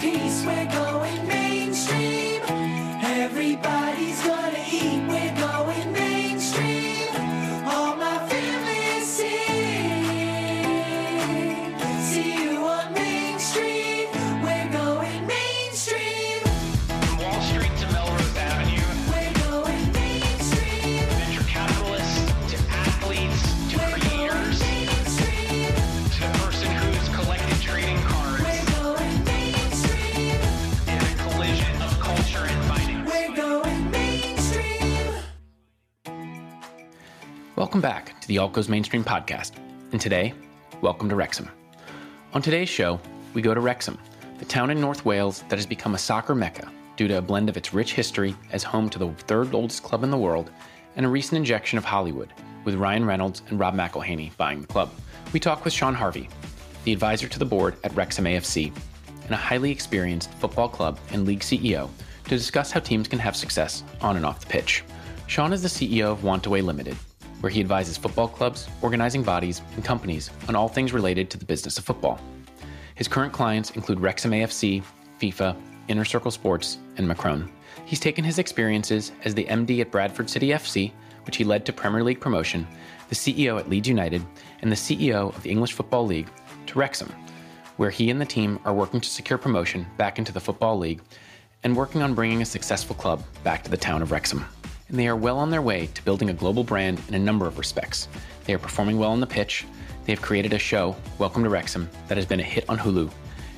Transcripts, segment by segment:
peace. We're going Welcome back to the Alt Goes Mainstream podcast. And today, welcome to Wrexham. On today's show, we go to Wrexham, the town in North Wales that has become a soccer mecca due to a blend of its rich history as home to the third oldest club in the world and a recent injection of Hollywood, with Ryan Reynolds and Rob McElhenney buying the club. We talk with Shaun Harvey, the advisor to the board at Wrexham AFC, and a highly experienced football club and league CEO to discuss how teams can have success on and off the pitch. Sean is the CEO of Wantaway Limited, where he advises football clubs, organizing bodies, and companies on all things related to the business of football. His current clients include Wrexham AFC, FIFA, Inner Circle Sports, and Macron. He's taken his experiences as the MD at Bradford City FC, which he led to Premier League promotion, the CEO at Leeds United, and the CEO of the English Football League, to Wrexham, where he and the team are working to secure promotion back into the Football League and working on bringing a successful club back to the town of Wrexham. And they are well on their way to building a global brand in a number of respects. They are performing well on the pitch. They have created a show, Welcome to Wrexham, that has been a hit on Hulu.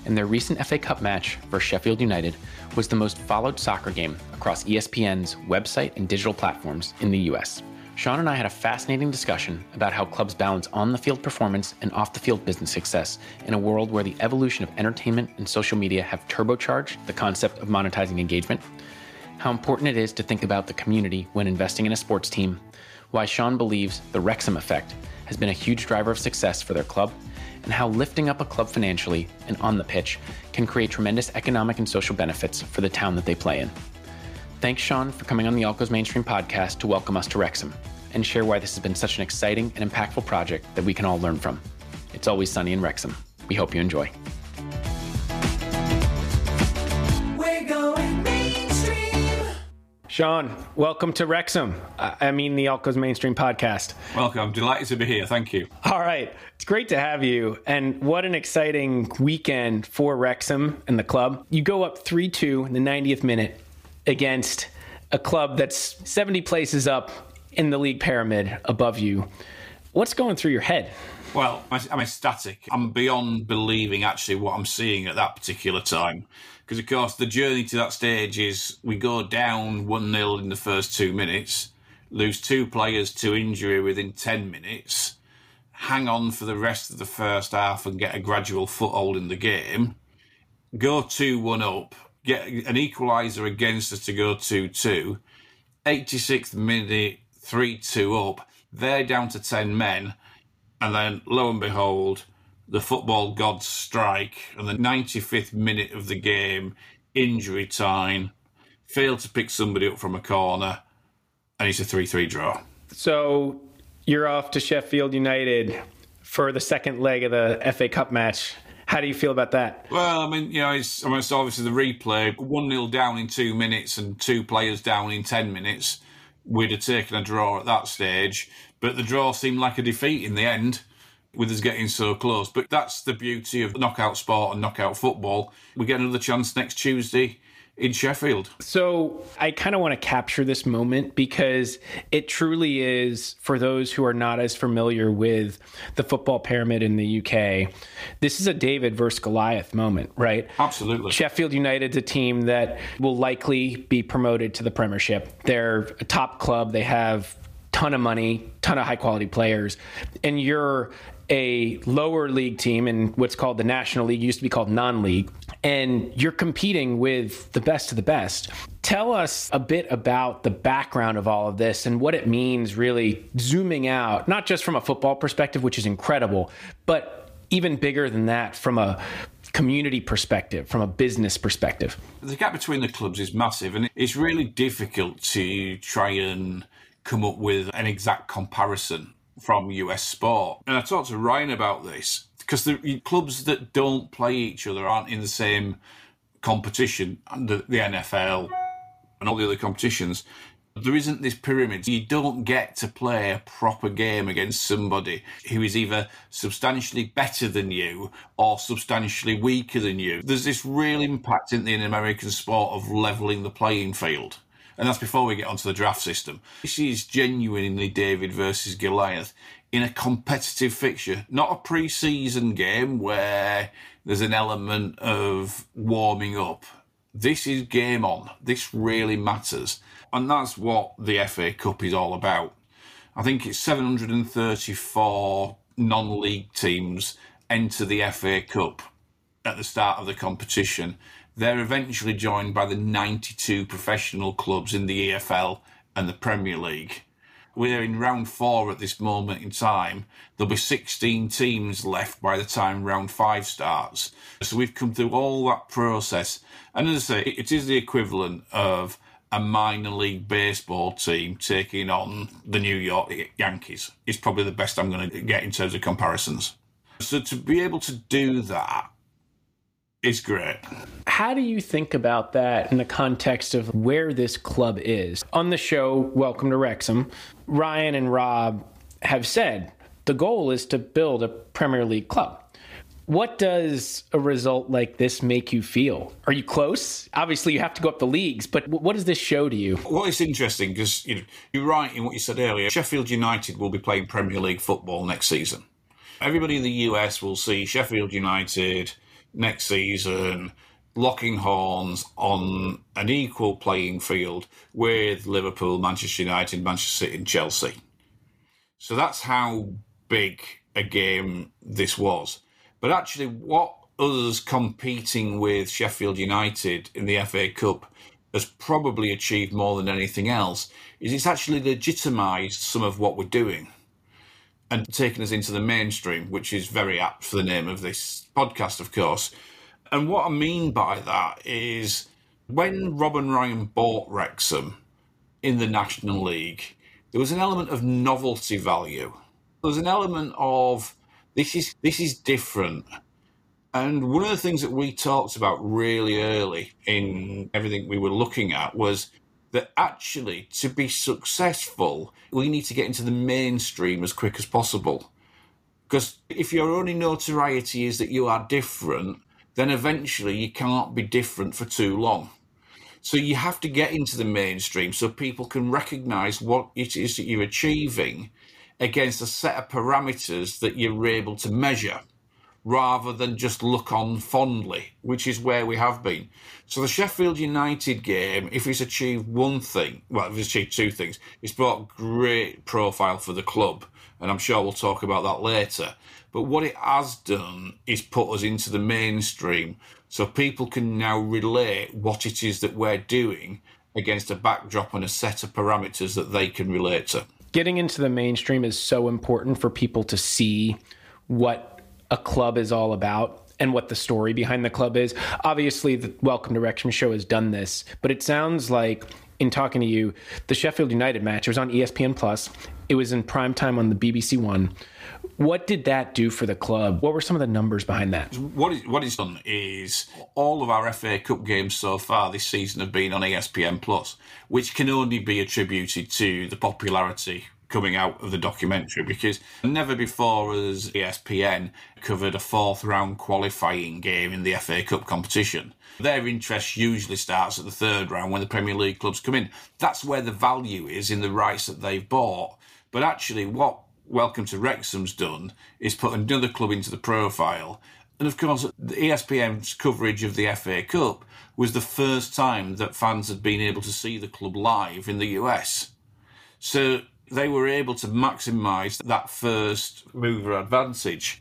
And their recent FA Cup match versus Sheffield United was the most followed soccer game across ESPN's website and digital platforms in the US. Shaun and I had a fascinating discussion about how clubs balance on the field performance and off the field business success in a world where the evolution of entertainment and social media have turbocharged the concept of monetizing engagement, how important it is to think about the community when investing in a sports team, why Shaun believes the Wrexham effect has been a huge driver of success for their club, and how lifting up a club financially and on the pitch can create tremendous economic and social benefits for the town that they play in. Thanks, Shaun, for coming on the Alt Goes Mainstream podcast to welcome us to Wrexham and share why this has been such an exciting and impactful project that we can all learn from. It's always sunny in Wrexham. We hope you enjoy. Shaun, welcome to Wrexham. I mean, the Alt Goes Mainstream podcast. Welcome. I'm delighted to be here. Thank you. All right. It's great to have you. And what an exciting weekend for Wrexham and the club. You go up 3 2 in the 90th minute against a club that's 70 places up in the league pyramid above you. What's going through your head? Well, I'm ecstatic. I'm beyond believing actually what I'm seeing at that particular time. Because, of course, the journey to that stage is we go down 1 0 in the first two minutes, lose two players to injury within 10 minutes, hang on for the rest of the first half and get a gradual foothold in the game, go 2 1 up, get an equaliser against us to go 2 2, 86th minute, 3 2 up. They're down to 10 men. And then, lo and behold, the football gods strike. And the 95th minute of the game, injury time, failed to pick somebody up from a corner. And it's a 3 3 draw. So you're off to Sheffield United for the second leg of the FA Cup match. How do you feel about that? Well, I mean, you know, it's, I mean, it's obviously the replay 1 0 down in two minutes and two players down in 10 minutes. We'd have taken a draw at that stage, but the draw seemed like a defeat in the end with us getting so close. But that's the beauty of knockout sport and knockout football. We get another chance next Tuesday in Sheffield. So I kind of want to capture this moment because it truly is for those who are not as familiar with the football pyramid in the UK. This is a David versus Goliath moment, right? Absolutely. Sheffield United's a team that will likely be promoted to the Premiership. They're a top club. They have ton of money, ton of high quality players, and you're a lower league team in what's called the National League, used to be called non-league, and you're competing with the best of the best. Tell us a bit about the background of all of this and what it means really zooming out, not just from a football perspective, which is incredible, but even bigger than that from a community perspective, from a business perspective. the gap between the clubs is massive, and it's really difficult to try and come up with an exact comparison from US sport. And I talked to Ryan about this because the clubs that don't play each other aren't in the same competition and the, NFL and all the other competitions, there isn't this pyramid. You don't get to play a proper game against somebody who is either substantially better than you or substantially weaker than you. There's this real impact in the American sport of levelling the playing field. And that's before we get onto the draft system. This is genuinely David versus Goliath in a competitive fixture, not a pre season game where there's an element of warming up. This is game on. This really matters. And that's what the FA Cup is all about. I think it's 734 non league teams enter the FA Cup at the start of the competition. They're eventually joined by the 92 professional clubs in the EFL and the Premier League. We're in round four at this moment in time. There'll be 16 teams left by the time round five starts. So we've come through all that process. And as I say, it is the equivalent of a minor league baseball team taking on the New York Yankees. It's probably the best I'm going to get in terms of comparisons. So to be able to do that is great. How do you think about that in the context of where this club is? On the show, Welcome to Wrexham, Ryan and Rob have said the goal is to build a Premier League club. What does a result like this make you feel? Are you close? Obviously, you have to go up the leagues, but what does this show to you? Well, it's interesting because you know, you're right in what you said earlier. Sheffield United will be playing Premier League football next season. Everybody in the US will see Sheffield United next season locking horns on an equal playing field with Liverpool, Manchester United, Manchester City, and Chelsea. So that's how big a game this was. But actually, what us competing with Sheffield United in the FA Cup has probably achieved more than anything else is it's actually legitimised some of what we're doing and taken us into the mainstream, which is very apt for the name of this podcast, of course. And what I mean by that is when Rob and Ryan bought Wrexham in the National League, there was an element of novelty value. There was an element of this is this is different. And one of the things that we talked about really early in everything we were looking at was that actually to be successful, we need to get into the mainstream as quick as possible. Because if your only notoriety is that you are different, then eventually you can't be different for too long. So you have to get into the mainstream so people can recognize what it is that you're achieving against a set of parameters that you're able to measure rather than just look on fondly, which is where we have been. So the Sheffield United game, if it's achieved one thing, well, if it's achieved two things, it's brought great profile for the club, and I'm sure we'll talk about that later. But what it has done is put us into the mainstream, so people can now relate what it is that we're doing against a backdrop and a set of parameters that they can relate to. Getting into the mainstream is so important for people to see what a club is all about and what the story behind the club is. Obviously, the Welcome to Wrexham show has done this, but it sounds like in talking to you, the Sheffield United match it was on ESPN Plus. It was in prime time on the BBC One. What did that do for the club? What were some of the numbers behind that? What, it, what it's done is all of our FA Cup games so far this season have been on ESPN Plus, which can only be attributed to the popularity coming out of the documentary because never before has ESPN covered a fourth round qualifying game in the FA Cup competition. Their interest usually starts at the third round when the Premier League clubs come in. That's where the value is in the rights that they've bought. But actually, what Welcome to Wrexham's done is put another club into the profile. And of course, the ESPN's coverage of the FA Cup was the first time that fans had been able to see the club live in the US. So they were able to maximise that first mover advantage.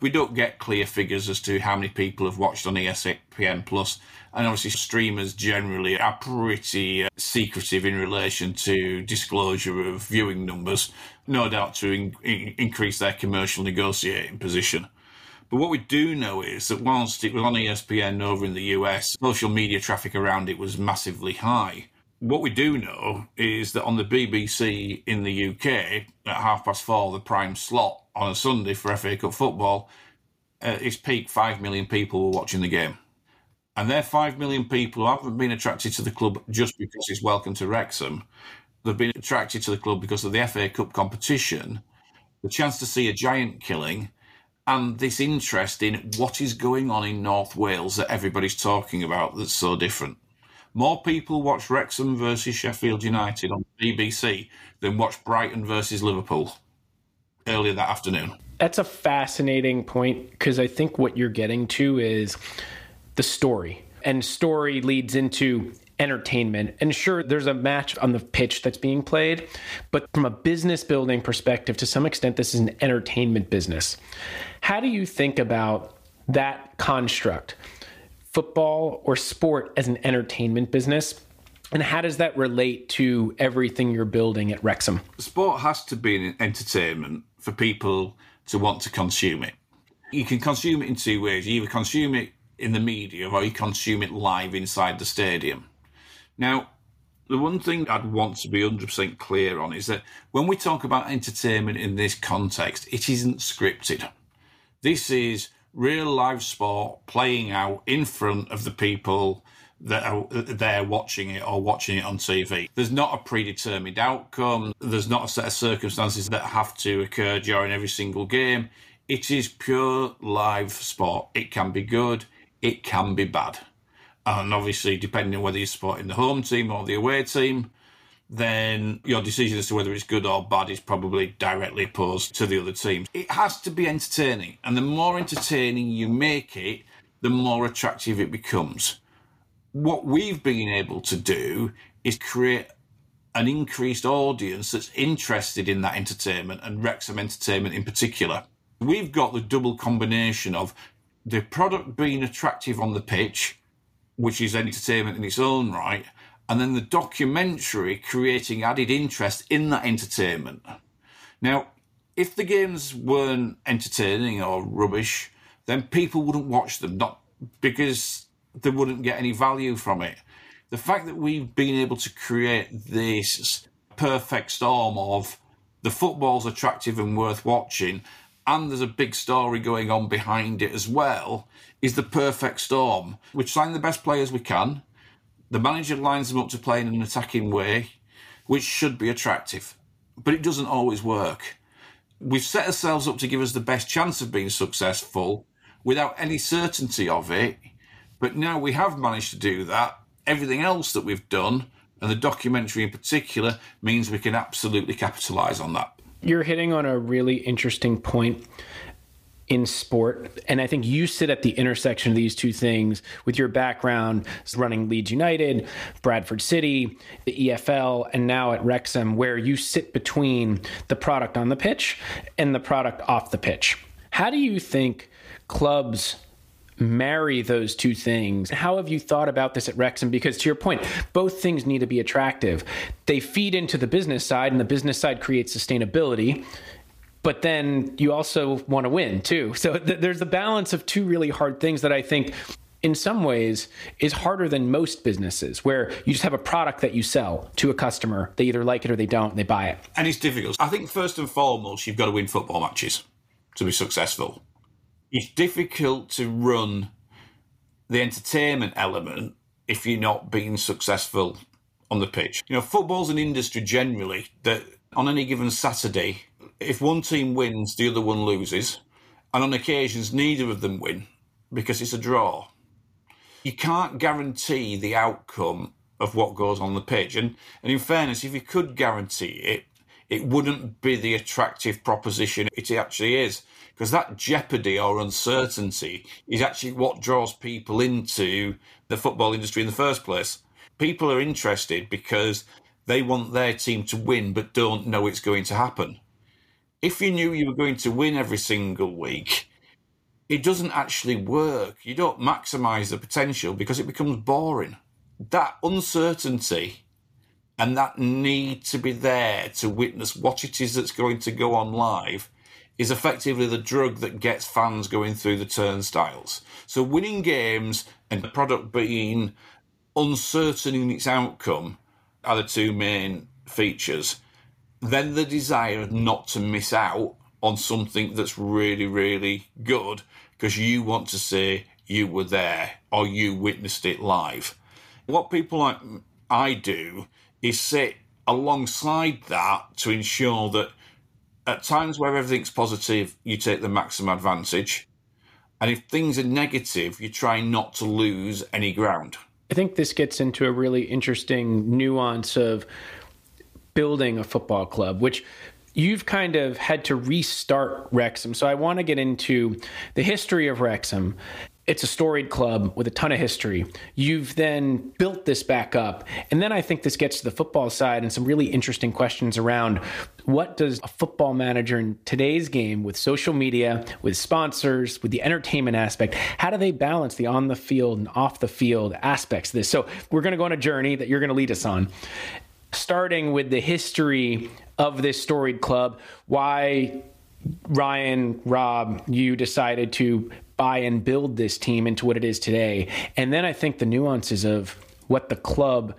We don't get clear figures as to how many people have watched on ESPN Plus, and obviously streamers generally are pretty uh, secretive in relation to disclosure of viewing numbers, no doubt to in- in- increase their commercial negotiating position. But what we do know is that whilst it was on ESPN over in the US, social media traffic around it was massively high. What we do know is that on the BBC in the UK at half past four, the prime slot on a Sunday for FA Cup football, uh, its peak five million people were watching the game, And they're 5 million people who haven't been attracted to the club just because it's welcome to Wrexham. They've been attracted to the club because of the FA Cup competition, the chance to see a giant killing, and this interest in what is going on in North Wales that everybody's talking about that's so different. More people watch Wrexham versus Sheffield United on BBC than watch Brighton versus Liverpool earlier that afternoon. That's a fascinating point because I think what you're getting to is the story, and story leads into entertainment. And sure, there's a match on the pitch that's being played, but from a business building perspective, to some extent, this is an entertainment business. How do you think about that construct, football or sport as an entertainment business? And how does that relate to everything you're building at Wrexham? Sport has to be an entertainment for people to want to consume it. You can consume it in two ways. You either consume it in the media or you consume it live inside the stadium. Now, the one thing I'd want to be 100% clear on is that when we talk about entertainment in this context, it isn't scripted. This is real live sport playing out in front of the people that are there watching it or watching it on TV. There's not a predetermined outcome. There's not a set of circumstances that have to occur during every single game. It is pure live sport. It can be good. It can be bad. And obviously, depending on whether you're supporting the home team or the away team, then your decision as to whether it's good or bad is probably directly opposed to the other team. It has to be entertaining. And the more entertaining you make it, the more attractive it becomes. What we've been able to do is create an increased audience that's interested in that entertainment and Wrexham entertainment in particular. We've got the double combination of the product being attractive on the pitch, which is entertainment in its own right, and then the documentary creating added interest in that entertainment. Now, if the games weren't entertaining or rubbish, then people wouldn't watch them, not because they wouldn't get any value from it. The fact that we've been able to create this perfect storm of the football's attractive and worth watching, and there's a big story going on behind it as well, is the perfect storm. We sign the best players we can. The manager lines them up to play in an attacking way, which should be attractive, but it doesn't always work. We've set ourselves up to give us the best chance of being successful without any certainty of it, but now we have managed to do that. Everything else that we've done, and the documentary in particular, means we can absolutely capitalise on that. You're hitting on a really interesting point in sport. And I think you sit at the intersection of these two things with your background running Leeds United, Bradford City, the EFL, and now at Wrexham, where you sit between the product on the pitch and the product off the pitch. How do you think clubs marry those two things? How have you thought about this at Wrexham? Because to your point, both things need to be attractive. They feed into the business side, and the business side creates sustainability but then you also want to win too. So th- there's a balance of two really hard things that I think in some ways is harder than most businesses where you just have a product that you sell to a customer. They either like it or they don't, and they buy it. And it's difficult. I think first and foremost, you've got to win football matches to be successful. It's difficult to run the entertainment element if you're not being successful on the pitch. You know, football's an industry generally that on any given Saturday, if one team wins, the other one loses. And on occasions, neither of them win because it's a draw. You can't guarantee the outcome of what goes on the pitch. And, and in fairness, if you could guarantee it, it wouldn't be the attractive proposition it actually is. Because that jeopardy or uncertainty is actually what draws people into the football industry in the first place. People are interested because they want their team to win but don't know it's going to happen. If you knew you were going to win every single week, it doesn't actually work. You don't maximize the potential because it becomes boring. That uncertainty and that need to be there to witness what it is that's going to go on live is effectively the drug that gets fans going through the turnstiles. So winning games and the product being uncertain in its outcome are the two main features. Then the desire not to miss out on something that's really, really good because you want to say you were there or you witnessed it live. What people like I do is sit alongside that to ensure that at times where everything's positive, you take the maximum advantage. And if things are negative, you try not to lose any ground. I think this gets into a really interesting nuance of building a football club, which you've kind of had to restart Wrexham. So I want to get into the history of Wrexham. It's a storied club with a ton of history. You've then built this back up. And then I think this gets to the football side and some really interesting questions around what does a football manager in today's game with social media, with sponsors, with the entertainment aspect, how do they balance the on the field and off the field aspects of this? So we're going to go on a journey that you're going to lead us on starting with the history of this storied club, why Ryan, Rob, you decided to buy and build this team into what it is today. And then I think the nuances of what the club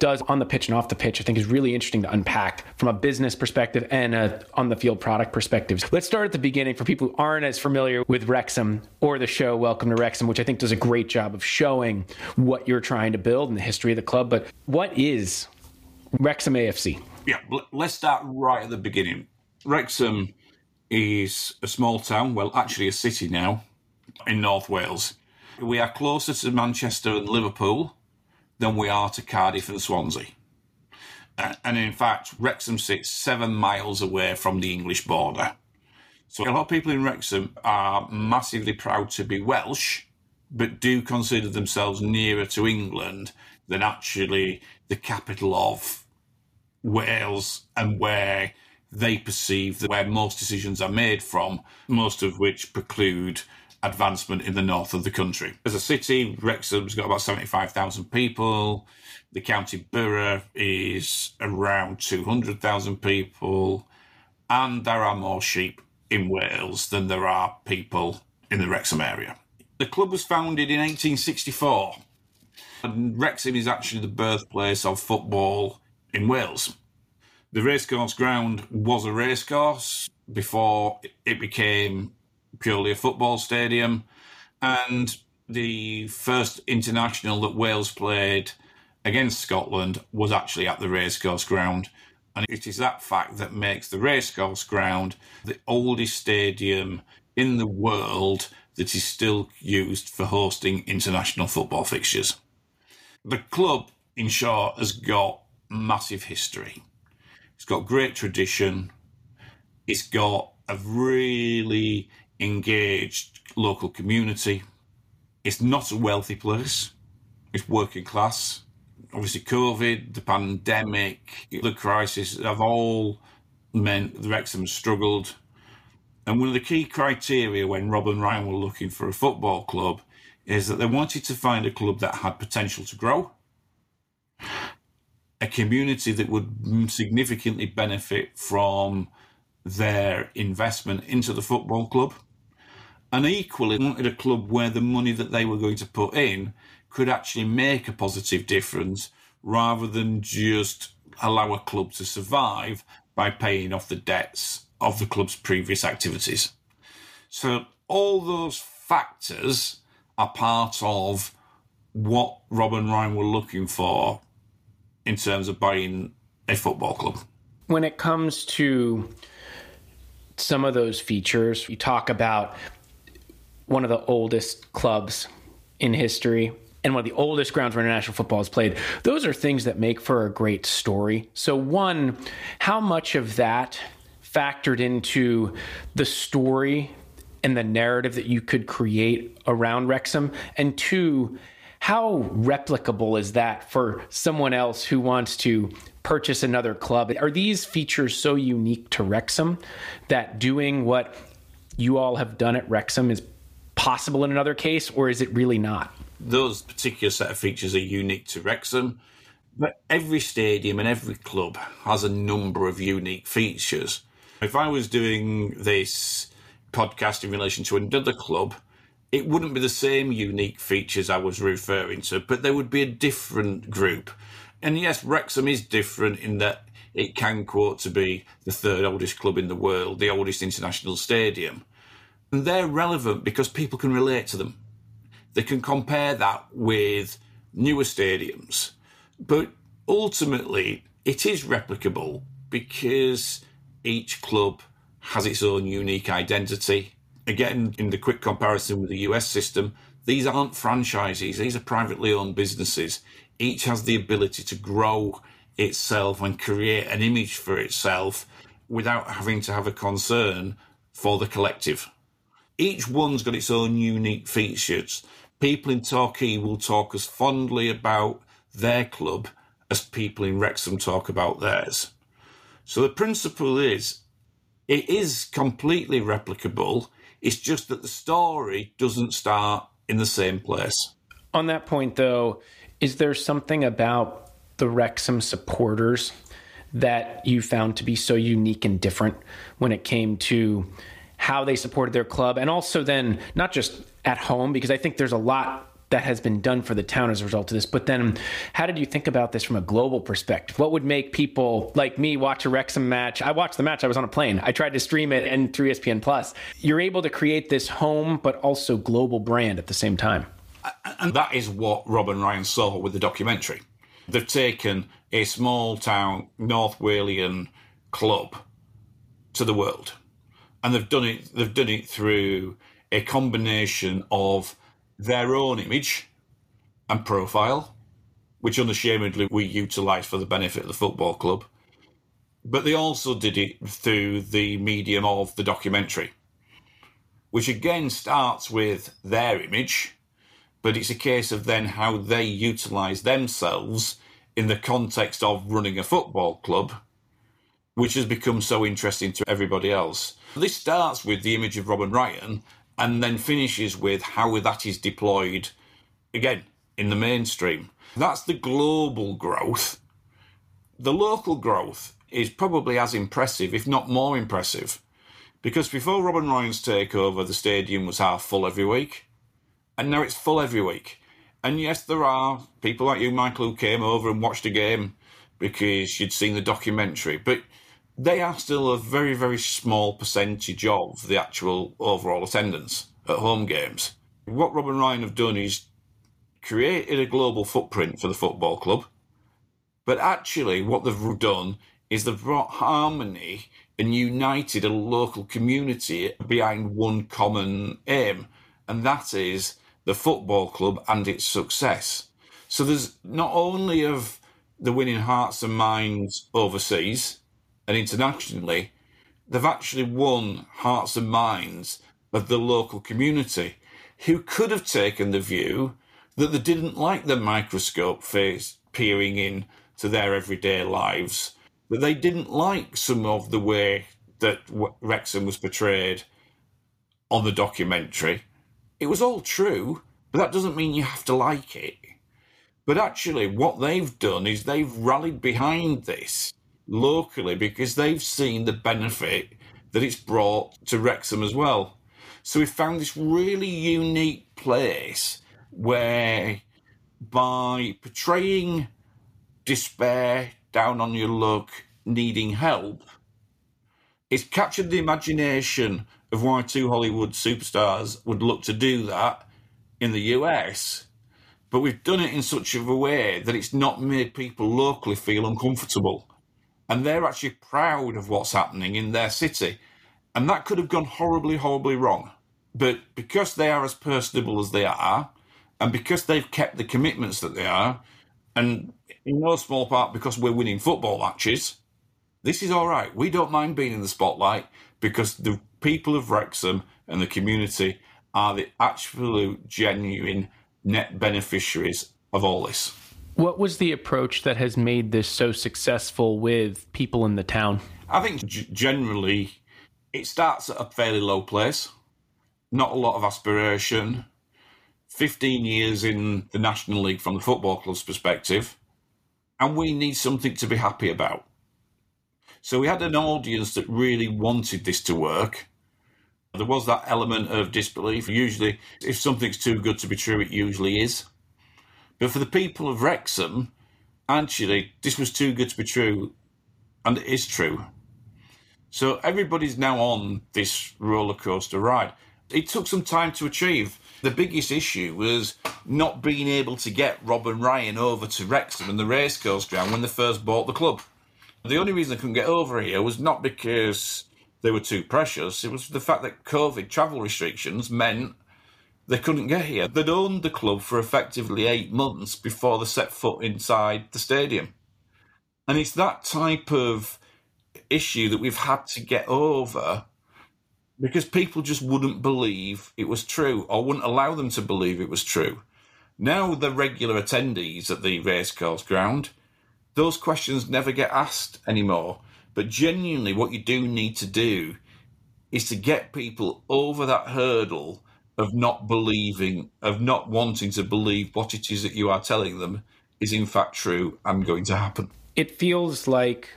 does on the pitch and off the pitch, I think is really interesting to unpack from a business perspective and a on the field product perspective. Let's start at the beginning for people who aren't as familiar with Wrexham or the show Welcome to Wrexham, which I think does a great job of showing what you're trying to build and the history of the club. But what is Wrexham AFC? Yeah, let's start right at the beginning. Wrexham is a small town, well, actually a city now, in North Wales. We are closer to Manchester and Liverpool than we are to Cardiff and Swansea. And in fact, Wrexham sits seven miles away from the English border. So a lot of people in Wrexham are massively proud to be Welsh, but do consider themselves nearer to England than actually the capital of Wales and where they perceive that where most decisions are made from, most of which preclude advancement in the north of the country. As a city, Wrexham's got about 75,000 people. The county borough is around 200,000 people. And there are more sheep in Wales than there are people in the Wrexham area. The club was founded in 1864. And Wrexham is actually the birthplace of football in Wales. The racecourse ground was a racecourse before it became purely a football stadium. And the first international that Wales played against Scotland was actually at the racecourse ground. And it is that fact that makes the racecourse ground the oldest stadium in the world that is still used for hosting international football fixtures. The club, in short, has got massive history. It's got great tradition. It's got a really engaged local community. It's not a wealthy place. It's working class. Obviously, COVID, the pandemic, the crisis have all meant the Wrexham struggled. And one of the key criteria when Rob and Ryan were looking for a football club is that they wanted to find a club that had potential to grow, a community that would significantly benefit from their investment into the football club, and equally wanted a club where the money that they were going to put in could actually make a positive difference rather than just allow a club to survive by paying off the debts of the club's previous activities. So all those factors are part of what Rob and Ryan were looking for in terms of buying a football club. when it comes to some of those features, you talk about one of the oldest clubs in history and one of the oldest grounds where international football is played. Those are things that make for a great story. So, one, how much of that factored into the story and the narrative that you could create around Wrexham? And two, how replicable is that for someone else who wants to purchase another club? Are these features so unique to Wrexham that doing what you all have done at Wrexham is possible in another case, or is it really not? those particular set of features are unique to Wrexham. But every stadium and every club has a number of unique features. If I was doing this podcast in relation to another club, it wouldn't be the same unique features I was referring to, but there would be a different group. And yes, Wrexham is different in that it can quote to be the third oldest club in the world, the oldest international stadium. And they're relevant because people can relate to them they can compare that with newer stadiums. But ultimately, it is replicable because each club has its own unique identity. Again, in the quick comparison with the US system, these aren't franchises, these are privately owned businesses. Each has the ability to grow itself and create an image for itself without having to have a concern for the collective. Each one's got its own unique features. People in Torquay will talk as fondly about their club as people in Wrexham talk about theirs. So the principle is it is completely replicable. It's just that the story doesn't start in the same place. On that point, though, is there something about the Wrexham supporters that you found to be so unique and different when it came to how they supported their club and also then not just at home because I think there's a lot that has been done for the town as a result of this. But then, how did you think about this from a global perspective? What would make people like me watch a Wrexham match? I watched the match. I was on a plane. I tried to stream it and through ESPN Plus. You're able to create this home, but also global brand at the same time. And that is what Rob and Ryan saw with the documentary. They've taken a small town North Walian club to the world. And they've done it they've done it through a combination of their own image and profile, which unashamedly we utilise for the benefit of the football club. But they also did it through the medium of the documentary, which again starts with their image, but it's a case of then how they utilise themselves in the context of running a football club, which has become so interesting to everybody else. This starts with the image of Rob and Ryan and then finishes with how that is deployed again in the mainstream. That's the global growth. The local growth is probably as impressive, if not more impressive, because before Rob and Ryan's takeover, the stadium was half full every week, and now it's full every week. And yes, there are people like you, Michael, who came over and watched a game because you'd seen the documentary, but they are still a very, very small percentage of the actual overall attendance at home games. What Rob and Ryan have done is created a global footprint for the football club, but actually, what they've done is they've brought harmony and united a local community behind one common aim, and that is the football club and its success. So there's not only of the winning hearts and minds overseas and internationally, they've actually won hearts and minds of the local community who could have taken the view that they didn't like the microscope face peering in to their everyday lives, that they didn't like some of the way that Wrexham was portrayed on the documentary. It was all true, but that doesn't mean you have to like it. But actually, what they've done is they've rallied behind this locally because they've seen the benefit that it's brought to Wrexham as well. So we found this really unique place where by portraying despair, down on your luck, needing help, it's captured the imagination of why two Hollywood superstars would look to do that in the US. But we've done it in such of a way that it's not made people locally feel uncomfortable. And they're actually proud of what's happening in their city. And that could have gone horribly, horribly wrong. But because they are as personable as they are, and because they've kept the commitments that they are, and in no small part because we're winning football matches, this is all right. We don't mind being in the spotlight because the people of Wrexham and the community are the absolute, genuine net beneficiaries of all this. What was the approach that has made this so successful with people in the town? I think g- generally it starts at a fairly low place, not a lot of aspiration. 15 years in the National League from the football club's perspective, and we need something to be happy about. So we had an audience that really wanted this to work. There was that element of disbelief. Usually, if something's too good to be true, it usually is. But for the people of Wrexham, actually, this was too good to be true, and it is true. So everybody's now on this roller coaster ride. It took some time to achieve. The biggest issue was not being able to get Rob and Ryan over to Wrexham and the racecourse ground when they first bought the club. The only reason they couldn't get over here was not because they were too precious, it was the fact that COVID travel restrictions meant they couldn't get here. They'd owned the club for effectively eight months before they set foot inside the stadium. And it's that type of issue that we've had to get over because people just wouldn't believe it was true or wouldn't allow them to believe it was true. Now, the regular attendees at the racecourse ground, those questions never get asked anymore. But genuinely, what you do need to do is to get people over that hurdle of not believing, of not wanting to believe what it is that you are telling them is in fact true and going to happen. It feels like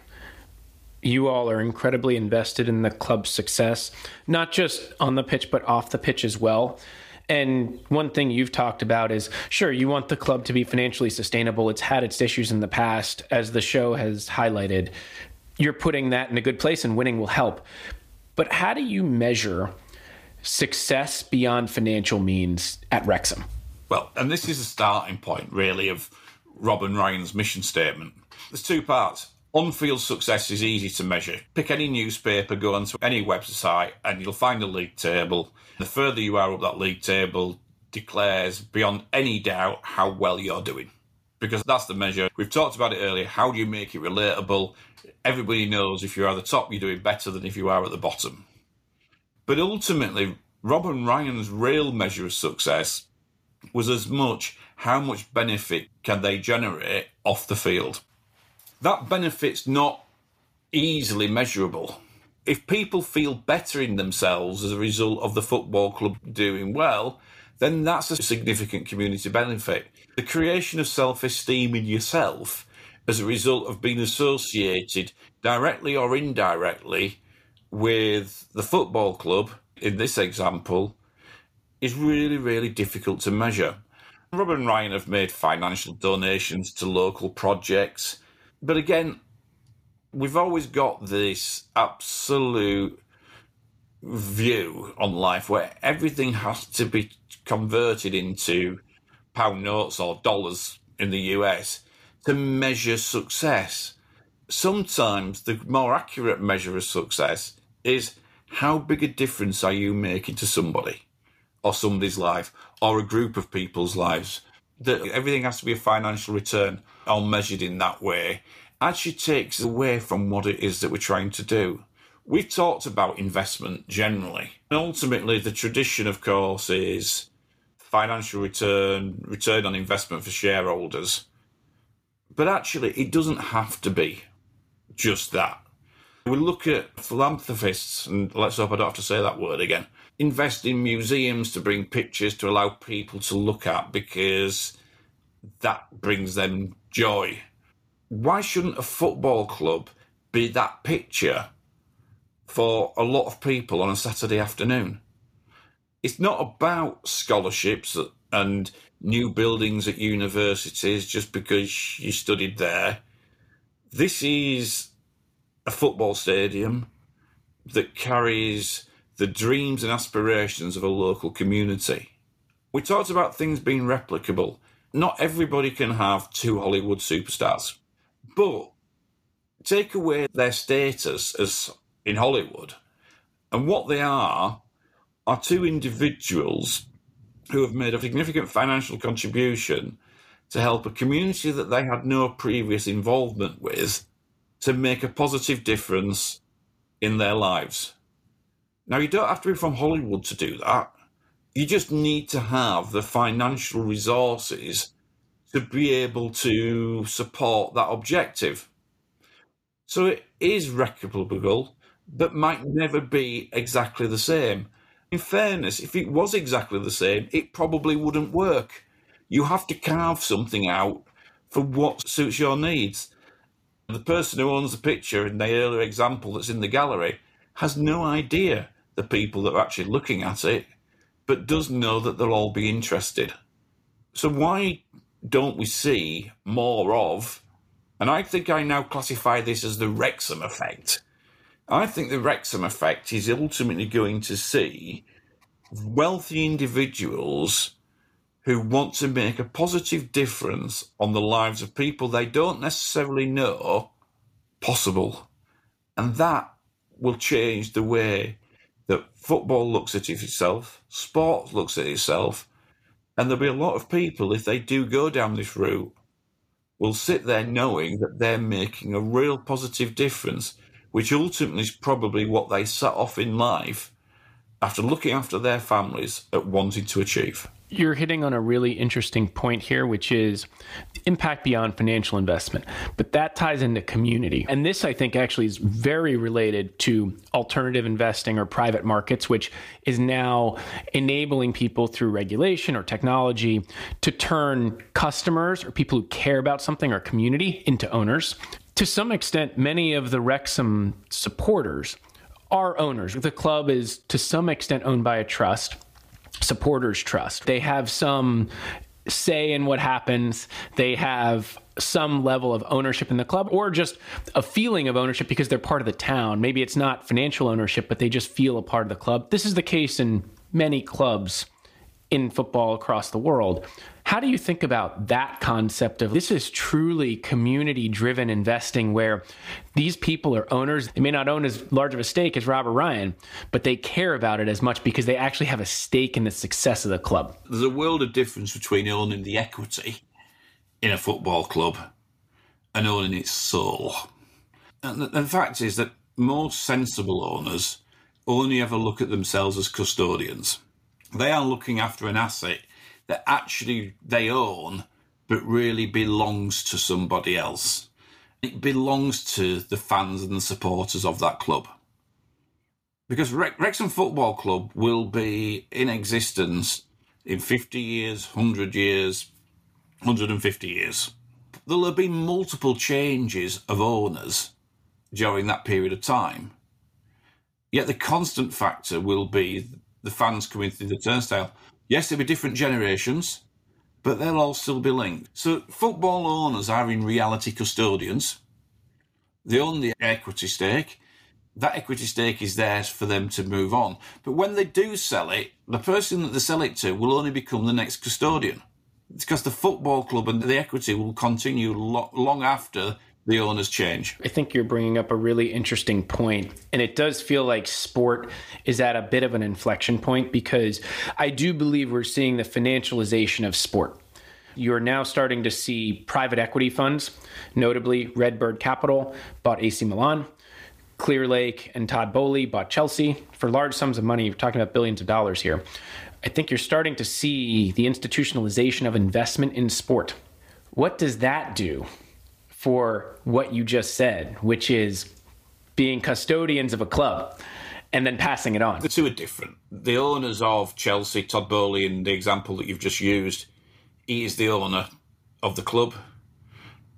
you all are incredibly invested in the club's success, not just on the pitch, but off the pitch as well. And one thing you've talked about is sure, you want the club to be financially sustainable. It's had its issues in the past, as the show has highlighted. You're putting that in a good place, and winning will help. But how do you measure success beyond financial means at Wrexham? Well, and this is a starting point, really, of Rob and Ryan's mission statement. There's two parts. On field success is easy to measure. Pick any newspaper, go onto any website, and you'll find a league table. The further you are up that league table declares beyond any doubt how well you're doing. Because that's the measure. We've talked about it earlier. How do you make it relatable? Everybody knows if you're at the top, you're doing better than if you are at the bottom. But ultimately, Rob and Ryan's real measure of success was as much how much benefit can they generate off the field. That benefit's not easily measurable. If people feel better in themselves as a result of the football club doing well, then that's a significant community benefit. The creation of self esteem in yourself as a result of being associated directly or indirectly with the football club, in this example, is really, really difficult to measure. Rob and Ryan have made financial donations to local projects, but again, we've always got this absolute view on life where everything has to be converted into pound notes or dollars in the US to measure success. Sometimes the more accurate measure of success is how big a difference are you making to somebody or somebody's life or a group of people's lives. That everything has to be a financial return or measured in that way actually takes away from what it is that we're trying to do. We've talked about investment generally. And ultimately, the tradition, of course, is financial return, return on investment for shareholders. But actually, it doesn't have to be just that. We look at philanthropists, and let's hope I don't have to say that word again, invest in museums to bring pictures to allow people to look at because that brings them joy. Why shouldn't a football club be that picture for a lot of people on a Saturday afternoon? It's not about scholarships and new buildings at universities just because you studied there. This is a football stadium that carries the dreams and aspirations of a local community. We talked about things being replicable. Not everybody can have two Hollywood superstars, but take away their status as in Hollywood, and what they are are two individuals who have made a significant financial contribution to help a community that they had no previous involvement with to make a positive difference in their lives. Now, you don't have to be from Hollywood to do that. You just need to have the financial resources to be able to support that objective. So it is replicable, but might never be exactly the same. In fairness, if it was exactly the same, it probably wouldn't work. You have to carve something out for what suits your needs. The person who owns the picture in the earlier example that's in the gallery has no idea the people that are actually looking at it, but does know that they'll all be interested. So why don't we see more of? And I think I now classify this as the Wrexham effect. I think the Wrexham effect is ultimately going to see wealthy individuals who want to make a positive difference on the lives of people they don't necessarily know possible. And that will change the way that football looks at itself, sport looks at itself, and there'll be a lot of people, if they do go down this route, will sit there knowing that they're making a real positive difference, which ultimately is probably what they set off in life after looking after their families at wanting to achieve. You're hitting on a really interesting point here, which is impact beyond financial investment. But that ties into community. And this, I think, actually is very related to alternative investing or private markets, which is now enabling people through regulation or technology to turn customers or people who care about something or community into owners. To some extent, many of the Wrexham supporters are owners. The club is to some extent owned by a trust supporters trust. They have some say in what happens. They have some level of ownership in the club or just a feeling of ownership because they're part of the town. Maybe it's not financial ownership, but they just feel a part of the club. This is the case in many clubs in football across the world. How do you think about that concept of this is truly community driven investing where these people are owners? They may not own as large of a stake as Rob and Ryan, but they care about it as much because they actually have a stake in the success of the club. There's a world of difference between owning the equity in a football club and owning its soul. And the, the fact is that most sensible owners only ever look at themselves as custodians. They are looking after an asset that actually they own, but really belongs to somebody else. It belongs to the fans and the supporters of that club. Because Wrex- Wrexham Football Club will be in existence in 50 years, 100 years, 150 years. There'll have been multiple changes of owners during that period of time. Yet the constant factor will be the fans coming through the turnstile. Yes, there'll be different generations, but they'll all still be linked. So football owners are in reality custodians. They own the equity stake. That equity stake is theirs for them to move on. But when they do sell it, the person that they sell it to will only become the next custodian. It's because the football club and the equity will continue lo- long after the owners change. I think you're bringing up a really interesting point, and it does feel like sport is at a bit of an inflection point because I do believe we're seeing the financialization of sport. You're now starting to see private equity funds, notably RedBird Capital bought AC Milan, Clearlake and Todd Boehly bought Chelsea for large sums of money. You're talking about billions of dollars here. I think you're starting to see the institutionalization of investment in sport. What does that do for what you just said, which is being custodians of a club and then passing it on? The two are different. The owners of Chelsea, Todd Boehly, and the example that you've just used, he is the owner of the club.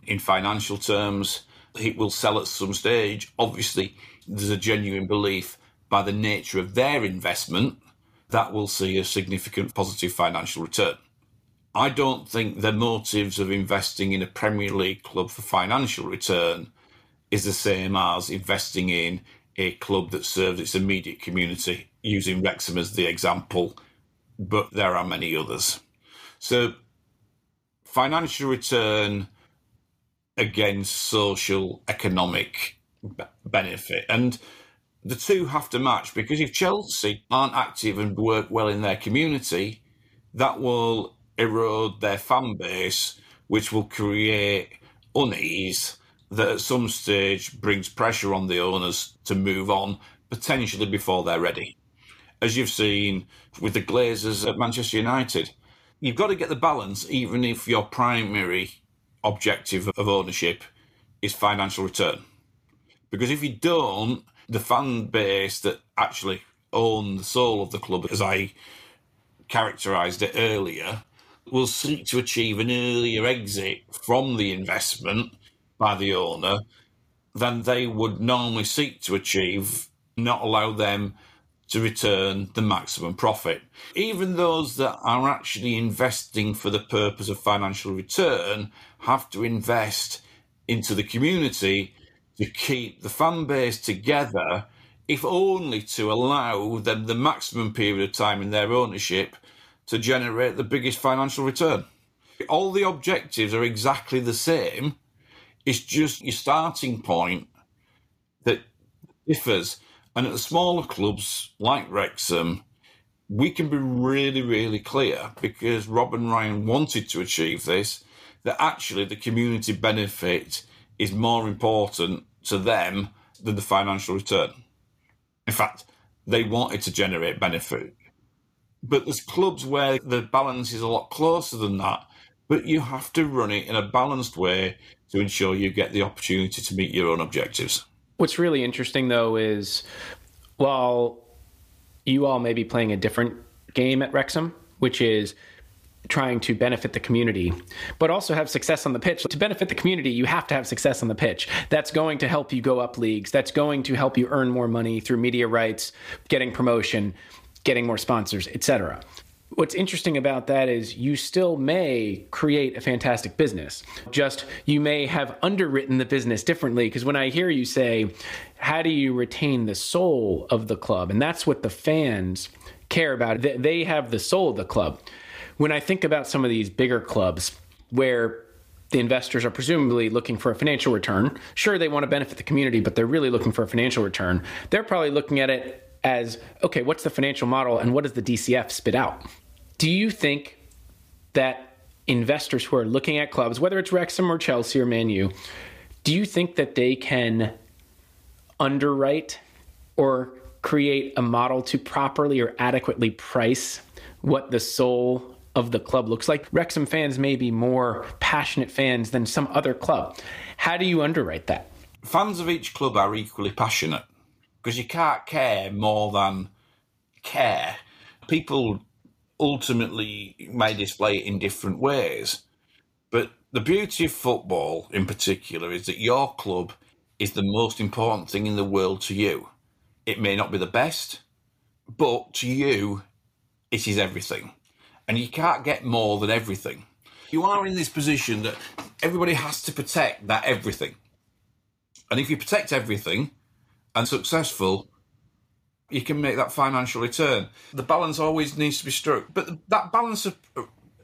In financial terms, he will sell at some stage. Obviously, there's a genuine belief by the nature of their investment that will see a significant positive financial return. I don't think their motives of investing in a Premier League club for financial return is the same as investing in a club that serves its immediate community, using Wrexham as the example, but there are many others. So, financial return against social economic benefit. And the two have to match because if Chelsea aren't active and work well in their community, that will erode their fan base, which will create unease that at some stage brings pressure on the owners to move on, potentially before they're ready. As you've seen with the Glazers at Manchester United, you've got to get the balance, even if your primary objective of ownership is financial return. Because if you don't, the fan base that actually own the soul of the club, as I characterised it earlier, will seek to achieve an earlier exit from the investment by the owner than they would normally seek to achieve, not allow them to return the maximum profit. Even those that are actually investing for the purpose of financial return have to invest into the community to keep the fan base together if only to allow them the maximum period of time in their ownership to generate the biggest financial return. All the objectives are exactly the same. It's just your starting point that differs. And at the smaller clubs like Wrexham, we can be really, really clear because Rob and Ryan wanted to achieve this that actually the community benefit is more important to them than the financial return. In fact, they wanted to generate benefit. But there's clubs where the balance is a lot closer than that. But you have to run it in a balanced way to ensure you get the opportunity to meet your own objectives. What's really interesting, though, is while you all may be playing a different game at Wrexham, which is trying to benefit the community, but also have success on the pitch. To benefit the community, you have to have success on the pitch. That's going to help you go up leagues. That's going to help you earn more money through media rights, getting promotion, getting more sponsors, etc. What's interesting about that is you still may create a fantastic business. Just you may have underwritten the business differently because when I hear you say, how do you retain the soul of the club? And that's what the fans care about. They- They have the soul of the club. When I think about some of these bigger clubs where the investors are presumably looking for a financial return. Sure, they want to benefit the community, but they're really looking for a financial return. They're probably looking at it as okay, what's the financial model and what does the DCF spit out? Do you think that investors who are looking at clubs, whether it's Wrexham or Chelsea or Man U, do you think that they can underwrite or create a model to properly or adequately price what the soul of the club looks like? Wrexham fans may be more passionate fans than some other club. How do you underwrite that? Fans of each club are equally passionate because you can't care more than care. People ultimately may display it in different ways. But the beauty of football in particular is that your club is the most important thing in the world to you. It may not be the best, but to you, it is everything. And you can't get more than everything. You are in this position that everybody has to protect that everything. And if you protect everything and successful, you can make that financial return. The balance always needs to be struck, but that balance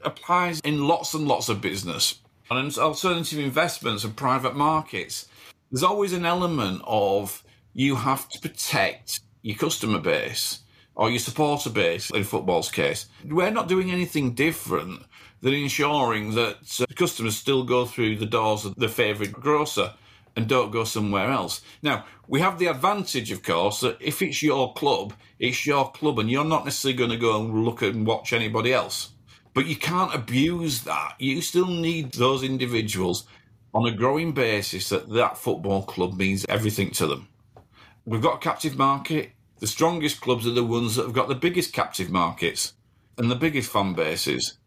applies in lots and lots of business and alternative investments and private markets. There's always an element of you have to protect your customer base or your supporter base in football's case. We're not doing anything different than ensuring that uh, customers still go through the doors of their favourite grocer and don't go somewhere else. Now, we have the advantage, of course, that if it's your club, it's your club, and you're not necessarily going to go and look and watch anybody else. But you can't abuse that. You still need those individuals on a growing basis that that football club means everything to them. We've got a captive market. The strongest clubs are the ones that have got the biggest captive markets and the biggest fan bases.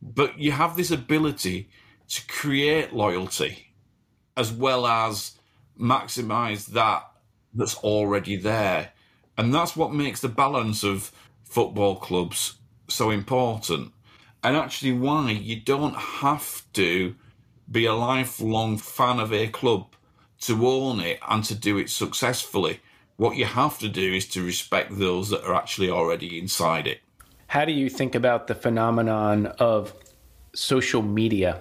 But you have this ability to create loyalty as well as maximize that that's already there. And that's what makes the balance of football clubs so important. And actually, why you don't have to be a lifelong fan of a club to own it and to do it successfully. What you have to do is to respect those that are actually already inside it. How do you think about the phenomenon of social media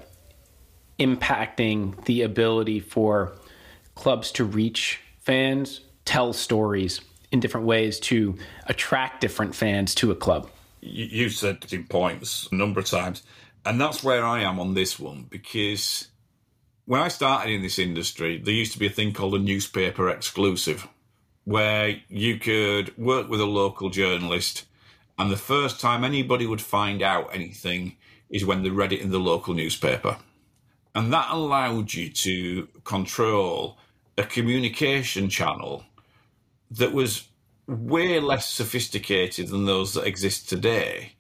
impacting the ability for clubs to reach fans, tell stories in different ways to attract different fans to a club? you, you said it in points a number of times, and that's where I am on this one because when I started in this industry, there used to be a thing called a newspaper exclusive, where you could work with a local journalist, and the first time anybody would find out anything is when they read it in the local newspaper. And that allowed you to control a communication channel that was way less sophisticated than those that exist today,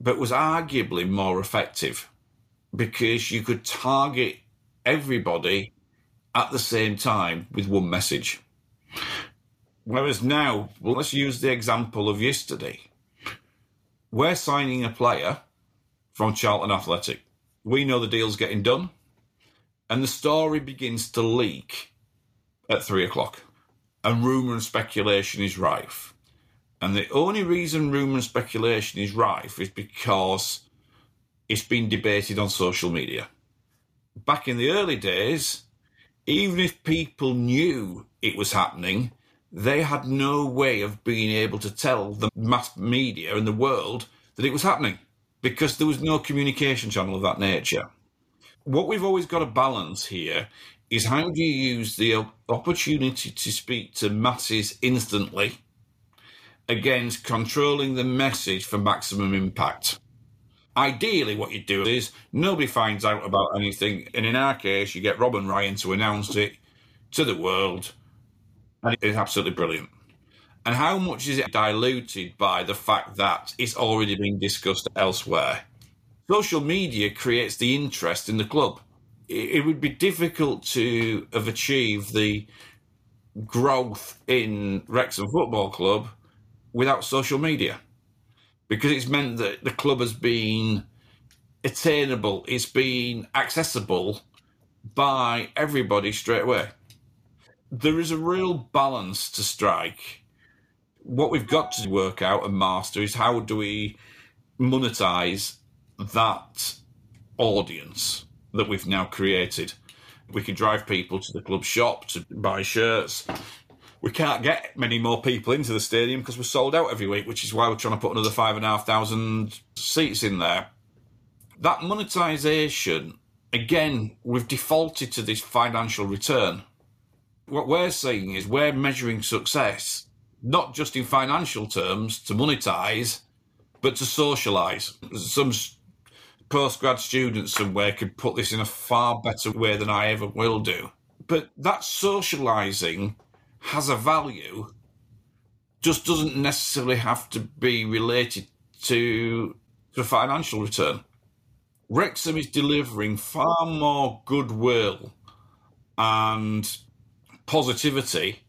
but was arguably more effective because you could target everybody at the same time with one message. Whereas now, well, let's use the example of yesterday. We're signing a player from Charlton Athletic. We know the deal's getting done, and the story begins to leak at three o'clock. and rumour and speculation is rife. And the only reason rumour and speculation is rife is because it's been debated on social media. Back in the early days, even if people knew it was happening, they had no way of being able to tell the mass media and the world that it was happening because there was no communication channel of that nature. What we've always got to balance here is how do you use the opportunity to speak to masses instantly against controlling the message for maximum impact? Ideally, what you do is nobody finds out about anything, and in our case, you get Rob and Ryan to announce it to the world, and it's absolutely brilliant. And how much is it diluted by the fact that it's already been discussed elsewhere? Social media creates the interest in the club. It would be difficult to have achieved the growth in Wrexham Football Club without social media because it's meant that the club has been attainable, it's been accessible by everybody straight away. There is a real balance to strike. What we've got to work out and master is how do we monetize that audience that we've now created. We can drive people to the club shop to buy shirts. We can't get many more people into the stadium because we're sold out every week, which is why we're trying to put another five and a half thousand seats in there. That monetization, again, we've defaulted to this financial return. What we're saying is we're measuring success, not just in financial terms to monetize, but to socialize. Some s- postgrad students somewhere could put this in a far better way than I ever will do. But that socializing has a value, just doesn't necessarily have to be related to the financial return. Wrexham is delivering far more goodwill and positivity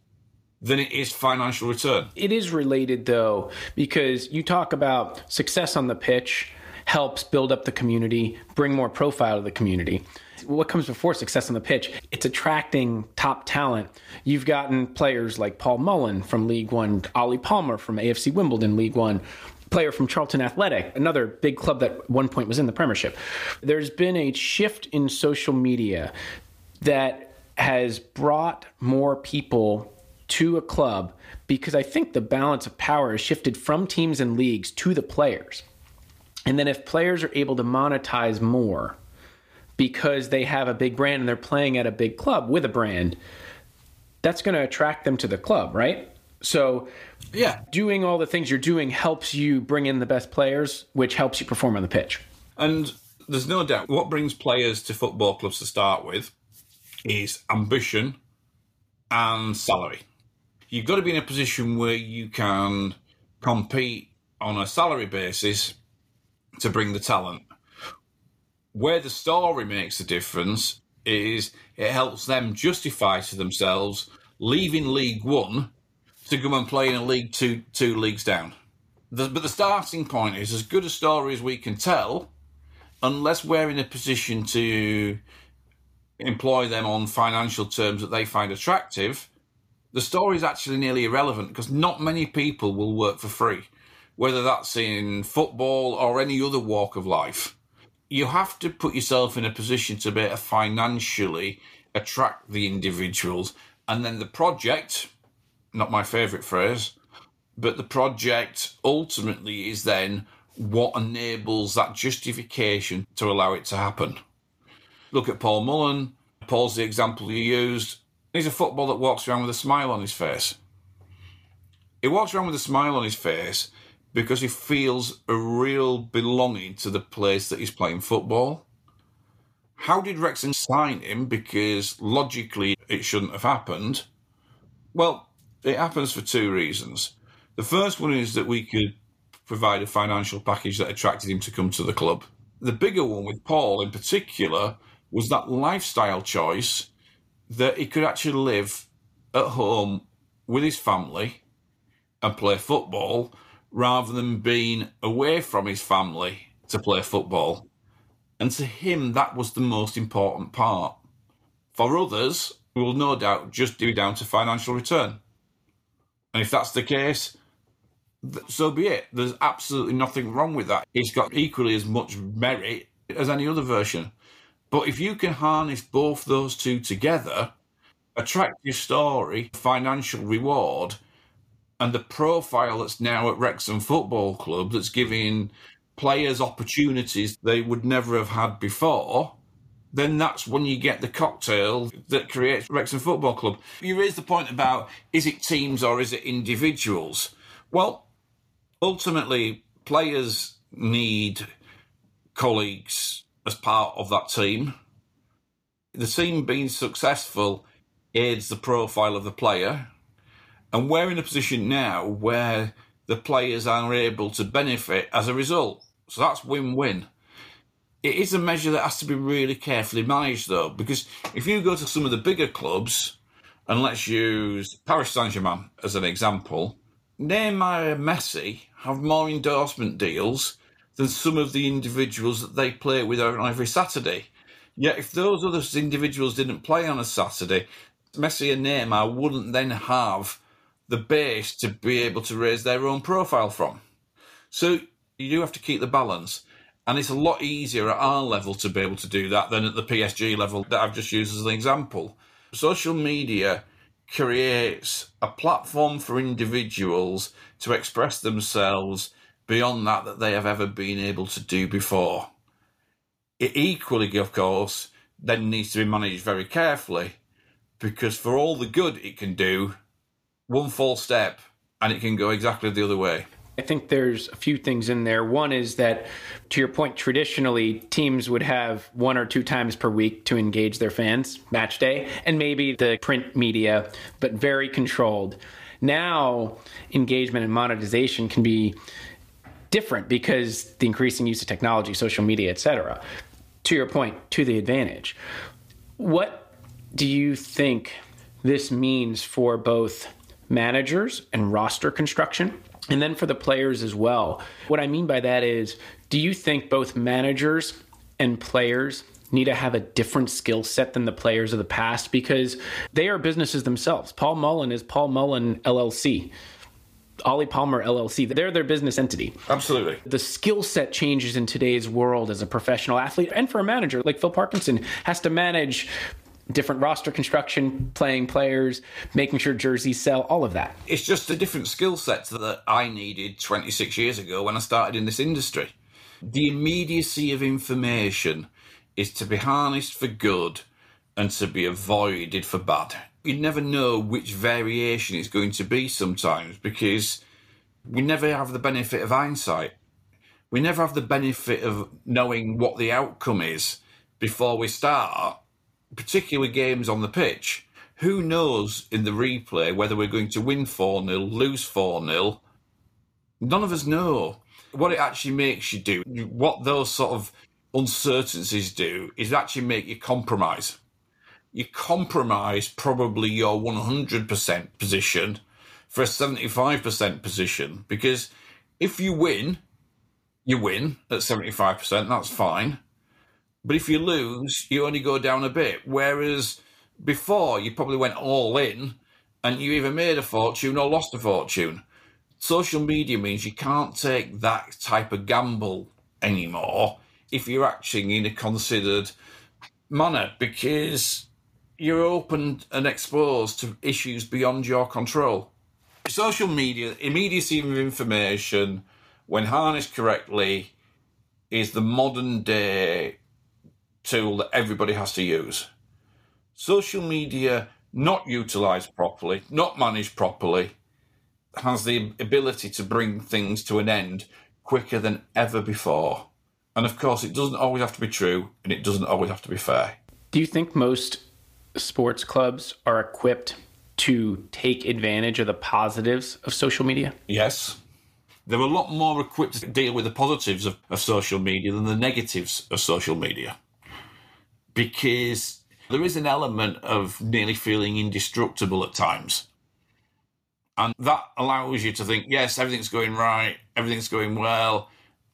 than it is financial return. It is related though, because you talk about success on the pitch helps build up the community, bring more profile to the community. What comes before success on the pitch? It's attracting top talent. You've gotten players like Paul Mullen from League One, Ollie Palmer from AFC Wimbledon League One, player from Charlton Athletic, another big club that at one point was in the Premiership. There's been a shift in social media that has brought more people to a club because I think the balance of power has shifted from teams and leagues to the players. And then if players are able to monetize more because they have a big brand and they're playing at a big club with a brand, that's going to attract them to the club, right? So Yeah. doing all the things you're doing helps you bring in the best players, which helps you perform on the pitch. And there's no doubt what brings players to football clubs to start with is ambition and salary. You've got to be in a position where you can compete on a salary basis to bring the talent. Where the story makes a difference is it helps them justify to themselves leaving League One to go and play in a League Two, two leagues down. The, but the starting point is as good a story as we can tell, unless we're in a position to employ them on financial terms that they find attractive, the story is actually nearly irrelevant because not many people will work for free, whether that's in football or any other walk of life. You have to put yourself in a position to be able to financially attract the individuals, and then the project, not my favourite phrase, but the project ultimately is then what enables that justification to allow it to happen. Look at Paul Mullen. Paul's the example you used. He's a footballer that walks around with a smile on his face. He walks around with a smile on his face because he feels a real belonging to the place that he's playing football. How did Wrexham sign him? Because logically it shouldn't have happened. Well, it happens for two reasons. The first one is that we could provide a financial package that attracted him to come to the club. The bigger one with Paul in particular was that lifestyle choice that he could actually live at home with his family and play football rather than being away from his family to play football. And to him, that was the most important part. For others, it will no doubt just do down to financial return. And if that's the case, so be it. There's absolutely nothing wrong with that. It's got equally as much merit as any other version. But if you can harness both those two together, attractive story, financial reward, and the profile that's now at Wrexham Football Club that's giving players opportunities they would never have had before, then that's when you get the cocktail that creates Wrexham Football Club. You raised the point about is it teams or is it individuals? Well, ultimately, players need colleagues as part of that team. The team being successful aids the profile of the player. And we're in a position now where the players are able to benefit as a result. So that's win win. It is a measure that has to be really carefully managed, though, because if you go to some of the bigger clubs, and let's use Paris Saint Germain as an example, Neymar and Messi have more endorsement deals than some of the individuals that they play with on every Saturday. Yet, if those other individuals didn't play on a Saturday, Messi and Neymar wouldn't then have the base to be able to raise their own profile from. So you do have to keep the balance. And it's a lot easier at our level to be able to do that than at the PSG level that I've just used as an example. Social media creates a platform for individuals to express themselves beyond that that they have ever been able to do before. It equally, of course, then needs to be managed very carefully because for all the good it can do, one false step and it can go exactly the other way. I think there's a few things in there. One is that, to your point, traditionally teams would have one or two times per week to engage their fans, match day, and maybe the print media, but very controlled. Now, engagement and monetization can be different because the increasing use of technology, social media, etc. To your point, to the advantage. What do you think this means for both managers and roster construction? And then for the players as well. What I mean by that is, do you think both managers and players need to have a different skill set than the players of the past because they are businesses themselves? Paul Mullen is Paul Mullen LLC. Ollie Palmer LLC. They're their business entity. Absolutely. The skill set changes in today's world as a professional athlete and for a manager like Phil Parkinson has to manage different roster construction, playing players, making sure jerseys sell, all of that. It's just a different skill set that I needed 26 years ago when I started in this industry. The immediacy of information is to be harnessed for good and to be avoided for bad. You never know which variation it's going to be sometimes because we never have the benefit of hindsight. We never have the benefit of knowing what the outcome is before we start particular games on the pitch, who knows in the replay whether we're going to win 4 0, lose 4 0? None of us know. What it actually makes you do, what those sort of uncertainties do, is actually make you compromise. You compromise probably your 100% position for a 75% position because if you win, you win at 75%, that's fine. But if you lose, you only go down a bit. Whereas before, you probably went all in and you either made a fortune or lost a fortune. Social media means you can't take that type of gamble anymore if you're acting in a considered manner because you're open and exposed to issues beyond your control. Social media, immediacy of information, when harnessed correctly, is the modern day tool that everybody has to use. Social media, not utilized properly, not managed properly, has the ability to bring things to an end quicker than ever before. And of course, it doesn't always have to be true and it doesn't always have to be fair. Do you think most sports clubs are equipped to take advantage of the positives of social media? Yes. They're a lot more equipped to deal with the positives of, of social media than the negatives of social media. Because there is an element of nearly feeling indestructible at times. And that allows you to think, yes, everything's going right, everything's going well,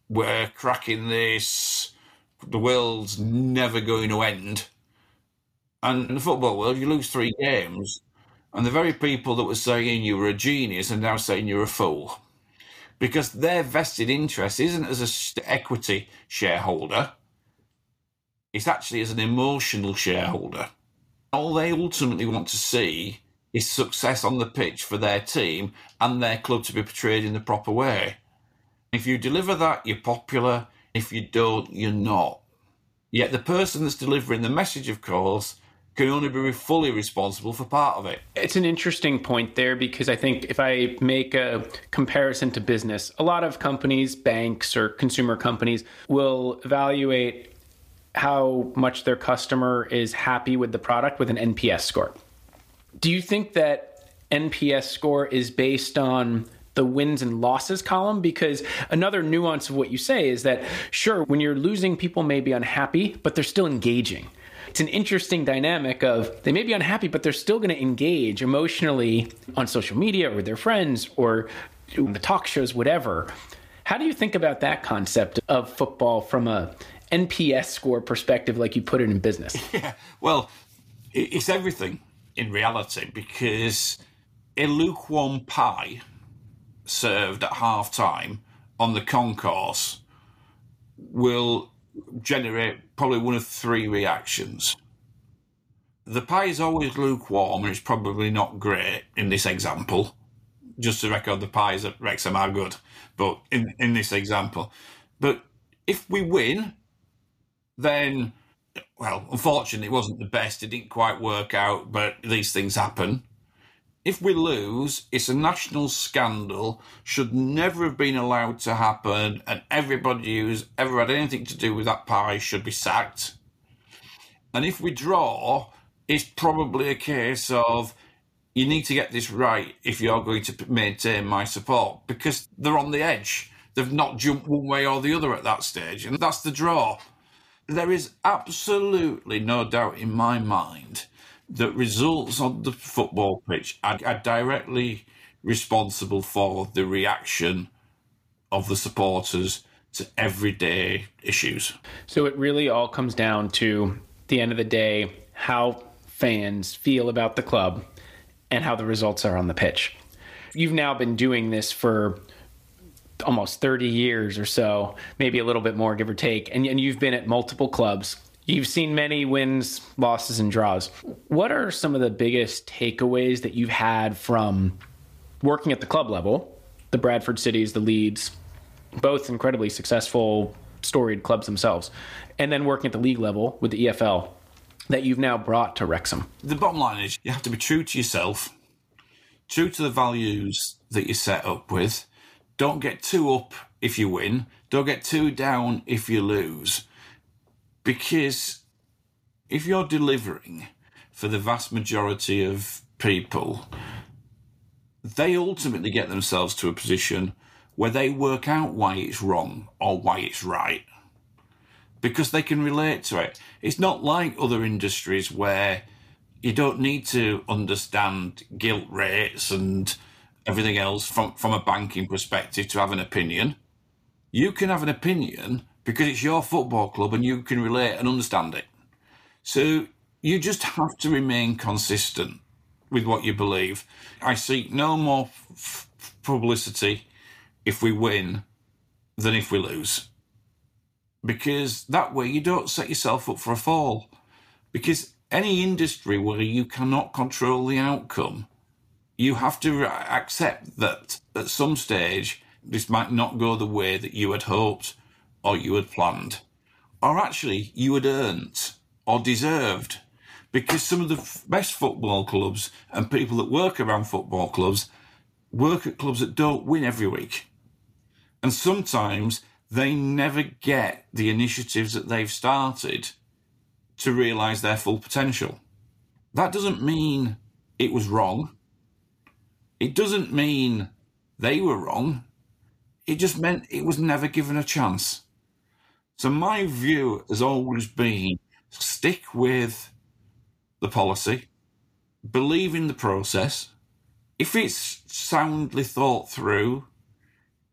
we're cracking this, the world's never going to end. And in the football world, you lose three games, And the very people that were saying you were a genius are now saying you're a fool. Because their vested interest isn't as an equity shareholder, it's actually as an emotional shareholder. All they ultimately want to see is success on the pitch for their team and their club to be portrayed in the proper way. If you deliver that, you're popular. If you don't, you're not. Yet the person that's delivering the message, of course, can only be fully responsible for part of it. It's an interesting point there because I think if I make a comparison to business, a lot of companies, banks, or consumer companies will evaluate how much their customer is happy with the product with an NPS score. Do you think that NPS score is based on the wins and losses column? Because another nuance of what you say is that, sure, when you're losing, people may be unhappy, but they're still engaging. It's an interesting dynamic of they may be unhappy, but they're still going to engage emotionally on social media or with their friends or the talk shows, whatever. How do you think about that concept of football from a NPS score perspective, like you put it in business? Yeah, well, it's everything in reality because a lukewarm pie served at half time on the concourse will generate probably one of three reactions. The pie is always lukewarm and it's probably not great in this example. Just to record, the pies at Wrexham are good, but in, in this example. But if we win, then, well, unfortunately, it wasn't the best. It didn't quite work out, but these things happen. If we lose, it's a national scandal, should never have been allowed to happen, and everybody who's ever had anything to do with that pie should be sacked. And if we draw, it's probably a case of you need to get this right if you're going to maintain my support because they're on the edge. They've not jumped one way or the other at that stage, and that's the draw. There is absolutely no doubt in my mind that results on the football pitch are, are directly responsible for the reaction of the supporters to everyday issues. So it really all comes down to the end of the day how fans feel about the club and how the results are on the pitch. You've now been doing this for almost 30 years or so, maybe a little bit more, give or take, and, and you've been at multiple clubs. You've seen many wins, losses, and draws. What are some of the biggest takeaways that you've had from working at the club level, the Bradford Cities, the Leeds, both incredibly successful, storied clubs themselves, and then working at the league level with the EFL that you've now brought to Wrexham? The bottom line is you have to be true to yourself, true to the values that you set up with. Don't get too up if you win, don't get too down if you lose. Because if you're delivering for the vast majority of people, they ultimately get themselves to a position where they work out why it's wrong or why it's right because they can relate to it. It's not like other industries where you don't need to understand gilt rates and everything else from, from a banking perspective to have an opinion. You can have an opinion because it's your football club and you can relate and understand it. So you just have to remain consistent with what you believe. I seek no more f- publicity if we win than if we lose. Because that way you don't set yourself up for a fall. Because any industry where you cannot control the outcome, you have to accept that at some stage this might not go the way that you had hoped or you had planned, or actually you had earned or deserved. Because some of the f- best football clubs and people that work around football clubs work at clubs that don't win every week. And sometimes they never get the initiatives that they've started to realise their full potential. That doesn't mean it was wrong. It doesn't mean they were wrong. It just meant it was never given a chance. So my view has always been stick with the policy, believe in the process. If it's soundly thought through,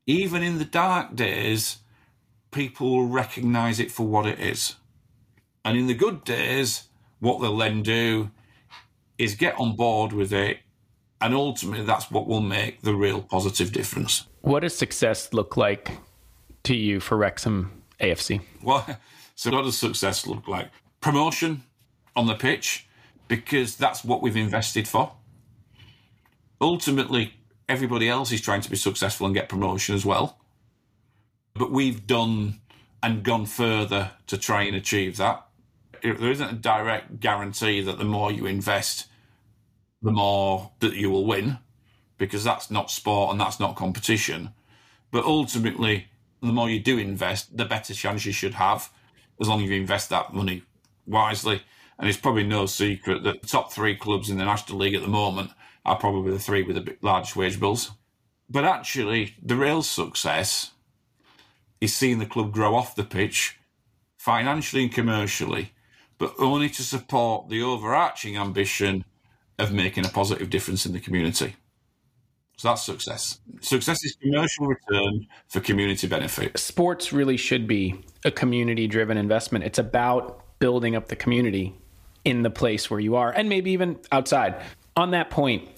even in the dark days, people will recognise it for what it is. And in the good days, what they'll then do is get on board with it And ultimately, that's what will make the real positive difference. What does success look like to you for Wrexham AFC? Well, so what does success look like? Promotion on the pitch, because that's what we've invested for. Ultimately, everybody else is trying to be successful and get promotion as well. But we've done and gone further to try and achieve that. There isn't a direct guarantee that the more you invest, the more that you will win, because that's not sport and that's not competition. But ultimately, the more you do invest, the better chance you should have, as long as you invest that money wisely. And it's probably no secret that the top three clubs in the National League at the moment are probably the three with the largest wage bills. But actually, the real success is seeing the club grow off the pitch, financially and commercially, but only to support the overarching ambition of making a positive difference in the community. So that's success. Success is commercial return for community benefit. Sports really should be a community driven investment. It's about building up the community in the place where you are and maybe even outside. On that point,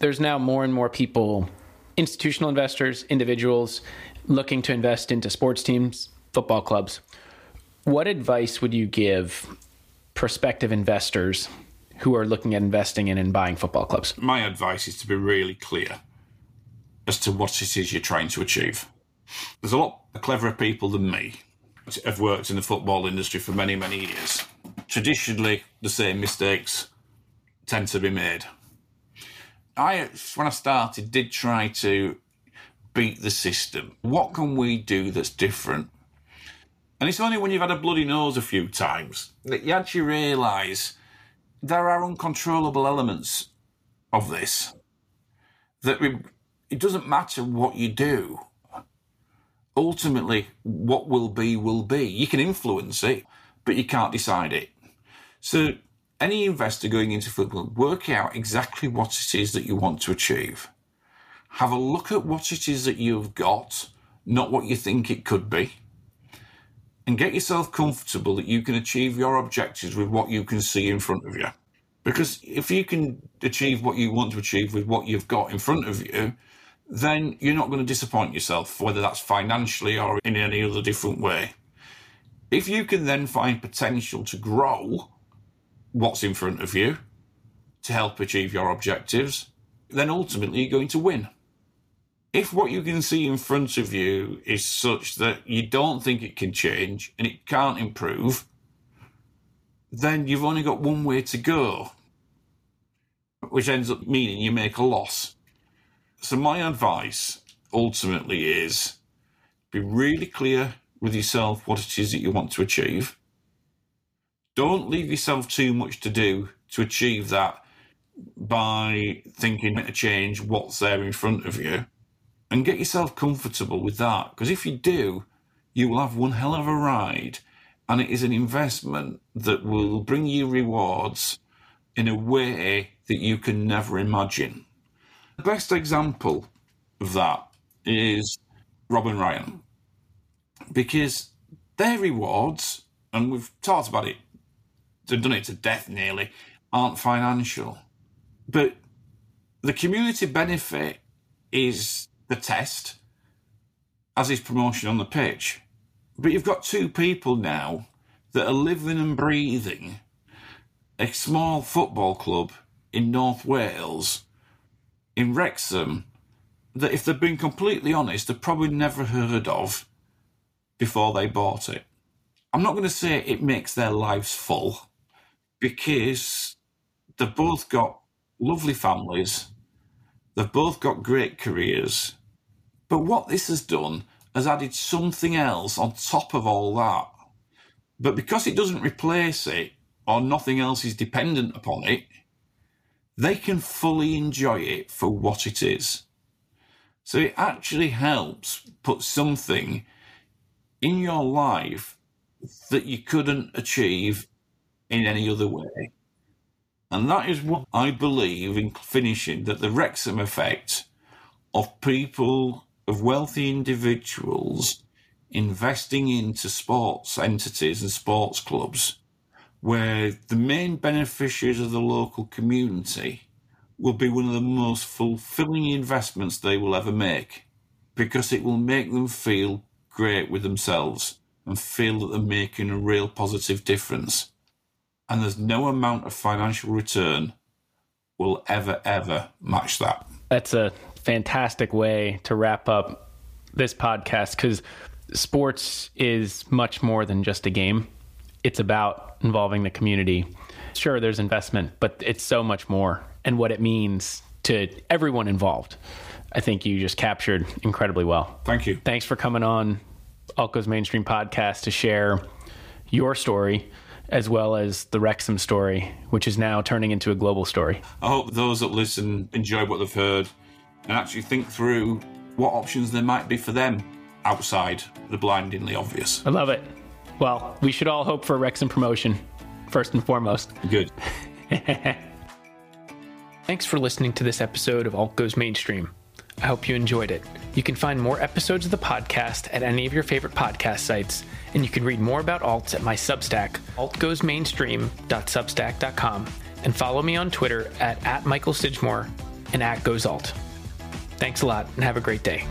there's now more and more people, institutional investors, individuals looking to invest into sports teams, football clubs. What advice would you give prospective investors who are looking at investing in and buying football clubs? My advice is to be really clear as to what it is you're trying to achieve. There's a lot of cleverer people than me have worked in the football industry for many, many years. Traditionally, the same mistakes tend to be made. I, when I started, did try to beat the system. What can we do that's different? And it's only when you've had a bloody nose a few times that you actually realise there are uncontrollable elements of this. That we, it doesn't matter what you do. Ultimately, what will be, will be. You can influence it, but you can't decide it. So, any investor going into football, work out exactly what it is that you want to achieve. Have a look at what it is that you've got, not what you think it could be and get yourself comfortable that you can achieve your objectives with what you can see in front of you. Because if you can achieve what you want to achieve with what you've got in front of you, then you're not going to disappoint yourself, whether that's financially or in any other different way. If you can then find potential to grow what's in front of you to help achieve your objectives, then ultimately you're going to win if what you can see in front of you is such that you don't think it can change and it can't improve, then you've only got one way to go, which ends up meaning you make a loss. So, my advice ultimately is be really clear with yourself what it is that you want to achieve. Don't leave yourself too much to do to achieve that by thinking to change what's there in front of you and get yourself comfortable with that. Because if you do, you will have one hell of a ride, and it is an investment that will bring you rewards in a way that you can never imagine. The best example of that is Rob and Ryan, because their rewards, and we've talked about it, they've done it to death nearly, aren't financial. But the community benefit is the test as his promotion on the pitch. But you've got two people now that are living and breathing a small football club in North Wales, in Wrexham, that if they've been completely honest, they've probably never heard of before they bought it. I'm not going to say it makes their lives full because they've both got lovely families, they've both got great careers. But what this has done has added something else on top of all that. But because it doesn't replace it, or nothing else is dependent upon it, they can fully enjoy it for what it is. So it actually helps put something in your life that you couldn't achieve in any other way. And that is what I believe in finishing that the Wrexham effect of people, of wealthy individuals investing into sports entities and sports clubs where the main beneficiaries of the local community will be one of the most fulfilling investments they will ever make because it will make them feel great with themselves and feel that they're making a real positive difference. And there's no amount of financial return will ever, ever match that. That's a fantastic way to wrap up this podcast because sports is much more than just a game. It's about involving the community. Sure, there's investment, but it's so much more and what it means to everyone involved. I think you just captured incredibly well. Thank you. Thanks for coming on Alt Goes Mainstream Podcast to share your story as well as the Wrexham story, which is now turning into a global story. I hope those that listen enjoy what they've heard and actually think through what options there might be for them outside the blindingly obvious. I love it. Well, we should all hope for Wrexham promotion, first and foremost. Good. Thanks for listening to this episode of Alt Goes Mainstream. I hope you enjoyed it. You can find more episodes of the podcast at any of your favorite podcast sites, and you can read more about alts at my Substack, altgoesmainstream.substack.com, and follow me on Twitter at, at Michael Sidgmore and at GoesAlt. Thanks a lot, and have a great day.